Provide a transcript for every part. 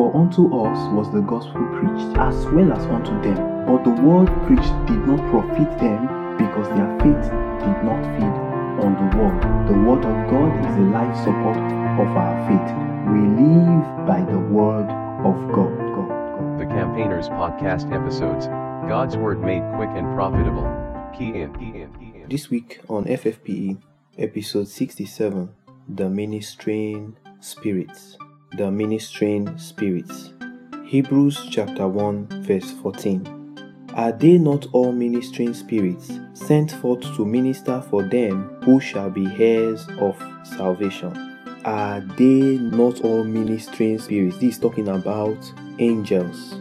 For unto us was the gospel preached, as well as unto them. But the word preached did not profit them, because their faith did not feed on the word. The word of God is the life support of our faith. We live by the word of God. God, God. The Campaigners Podcast episodes God's Word made quick and profitable. Key in, key in, key in. This week on FFPE, episode 67 The Ministering Spirits. The Ministering Spirits. Hebrews chapter 1, verse 14. Are they not all ministering spirits sent forth to minister for them who shall be heirs of salvation? Are they not all ministering spirits? This is talking about angels.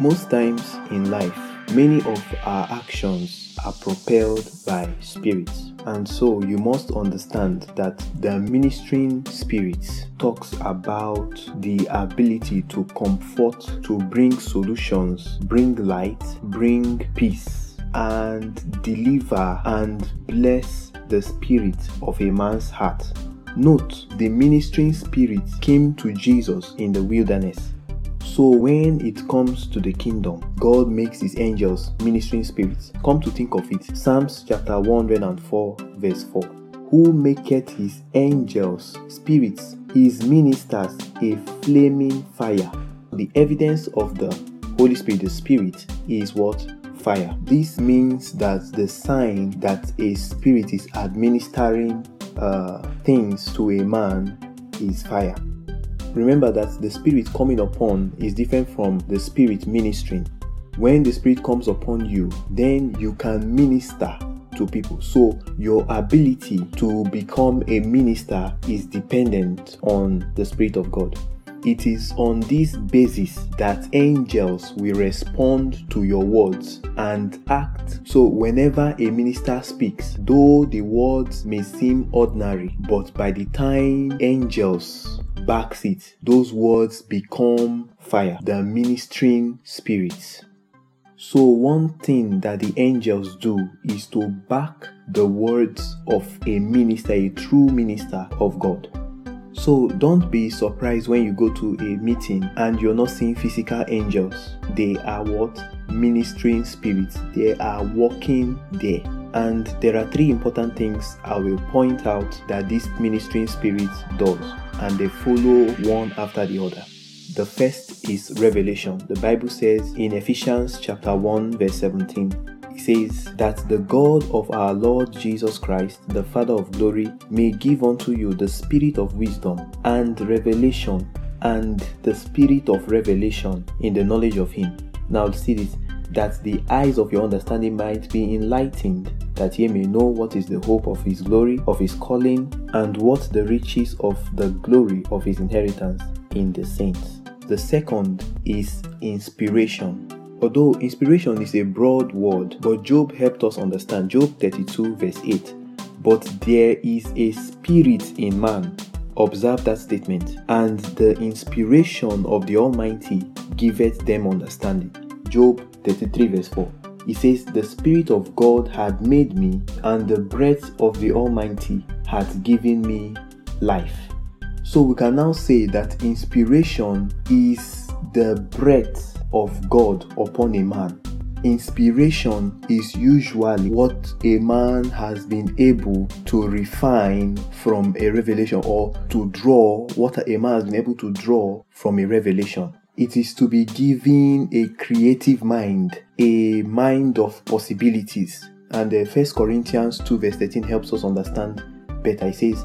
Most times in life, many of our actions are propelled by spirits. And so you must understand that the ministering spirits talks about the ability to comfort, to bring solutions, bring light, bring peace, and deliver and bless the spirit of a man's heart. Note, the ministering spirit came to Jesus in the wilderness. So when it comes to the kingdom, God makes his angels ministering spirits. Come to think of it, Psalms chapter 104, verse 4. Who maketh his angels spirits, his ministers a flaming fire. The evidence of the Holy Spirit, the Spirit, is what? Fire. This means that the sign that a spirit is administering uh, things to a man is fire. Remember that the spirit coming upon is different from the spirit ministering. When the spirit comes upon you, then you can minister to people. So your ability to become a minister is dependent on the spirit of God. It is on this basis that angels will respond to your words and act. So, whenever a minister speaks, though the words may seem ordinary, but by the time angels backs it, those words become fire, the ministering spirits. So, one thing that the angels do is to back the words of a minister, a true minister of God. So don't be surprised when you go to a meeting and you're not seeing physical angels. They are what? Ministering spirits. They are walking there. And there are three important things I will point out that this ministering spirit does, and they follow one after the other. The first is revelation. The Bible says in Ephesians chapter 1 verse 17, it says that the God of our Lord Jesus Christ, the Father of glory, may give unto you the spirit of wisdom and revelation and the spirit of revelation in the knowledge of him. Now see this that the eyes of your understanding might be enlightened, that ye may know what is the hope of his glory, of his calling, and what the riches of the glory of his inheritance in the saints. The second is inspiration. Although inspiration is a broad word, but Job helped us understand. Job 32, verse 8. But there is a spirit in man. Observe that statement. And the inspiration of the Almighty giveth them understanding. Job 33, verse 4. He says, The Spirit of God had made me, and the breath of the Almighty had given me life. So we can now say that inspiration is the breath of God upon a man. Inspiration is usually what a man has been able to refine from a revelation or to draw what a man has been able to draw from a revelation. It is to be given a creative mind, a mind of possibilities. And the First Corinthians 2 verse 13 helps us understand better. It says,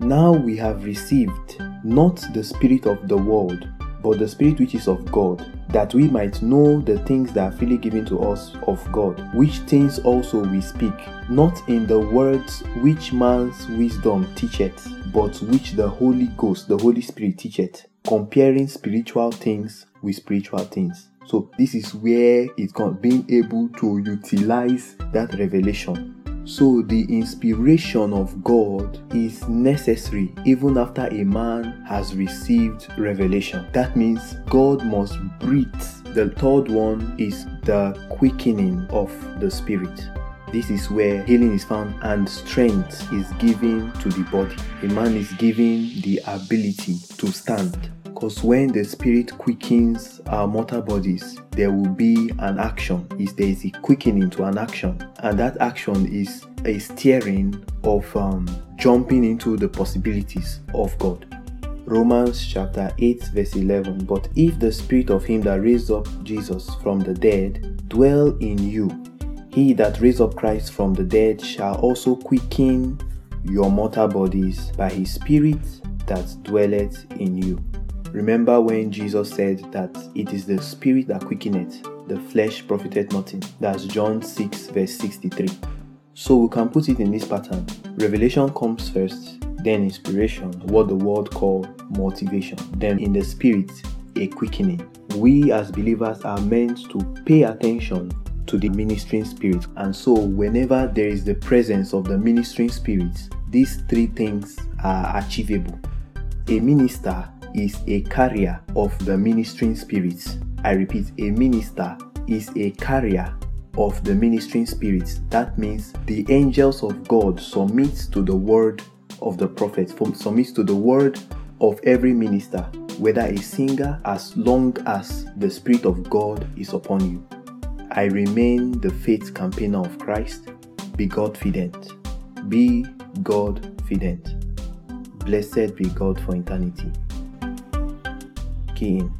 Now we have received not the spirit of the world, but the Spirit which is of God, that we might know the things that are freely given to us of God, which things also we speak, not in the words which man's wisdom teacheth, but which the Holy Ghost, the Holy Spirit teacheth, comparing spiritual things with spiritual things. So this is where it's being able to utilize that revelation so the inspiration of God is necessary even after a man has received revelation. That means God must breathe. The third one is the quickening of the spirit. This is where healing is found and strength is given to the body. A man is given the ability to stand Because when the Spirit quickens our mortal bodies, there will be an action. Is there is a quickening to an action, and that action is a steering of um, jumping into the possibilities of God. Romans chapter 8, verse 11. But if the spirit of him that raised up Jesus from the dead dwell in you, he that raised up Christ from the dead shall also quicken your mortal bodies by his spirit that dwelleth in you. Remember when Jesus said that it is the spirit that quickeneth, the flesh profiteth nothing. That's John 6, verse 63. So we can put it in this pattern. Revelation comes first, then inspiration, what the world call motivation, then in the spirit, a quickening. We as believers are meant to pay attention to the ministering spirit, and so whenever there is the presence of the ministering spirit, these three things are achievable. A minister is a carrier of the ministering spirits. I repeat, a minister is a carrier of the ministering spirits. That means the angels of God submit to the word of the prophet, submit to the word of every minister, whether a singer, as long as the Spirit of God is upon you. I remain the faith campaigner of Christ. Be God fident. Be God fident. Blessed be God for eternity. Key in.